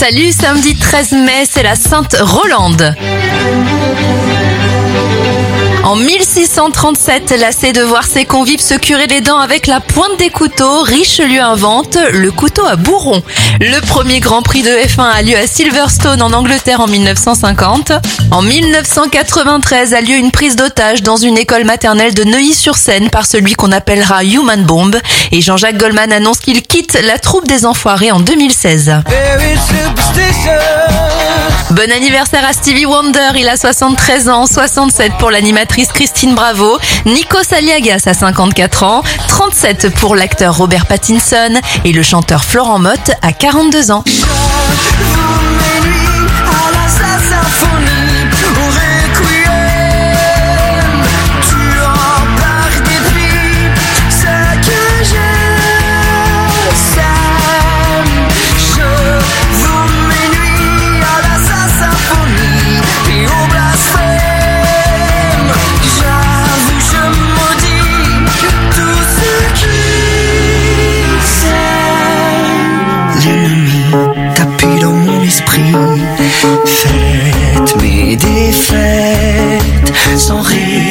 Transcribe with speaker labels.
Speaker 1: Salut, samedi 13 mai, c'est la Sainte Rolande. En 1637, lassé de voir ses convives se curer les dents avec la pointe des couteaux, Richelieu invente le couteau à bourron. Le premier Grand Prix de F1 a lieu à Silverstone en Angleterre en 1950. En 1993 a lieu une prise d'otage dans une école maternelle de Neuilly-sur-Seine par celui qu'on appellera Human Bomb. Et Jean-Jacques Goldman annonce qu'il quitte la troupe des Enfoirés en 2016. Bon anniversaire à Stevie Wonder, il a 73 ans, 67 pour l'animatrice Christine Bravo, Nico Saliagas a 54 ans, 37 pour l'acteur Robert Pattinson et le chanteur Florent Mott a 42 ans. l'ennemi tapis dans mon esprit. Faites mes défaites sans rire.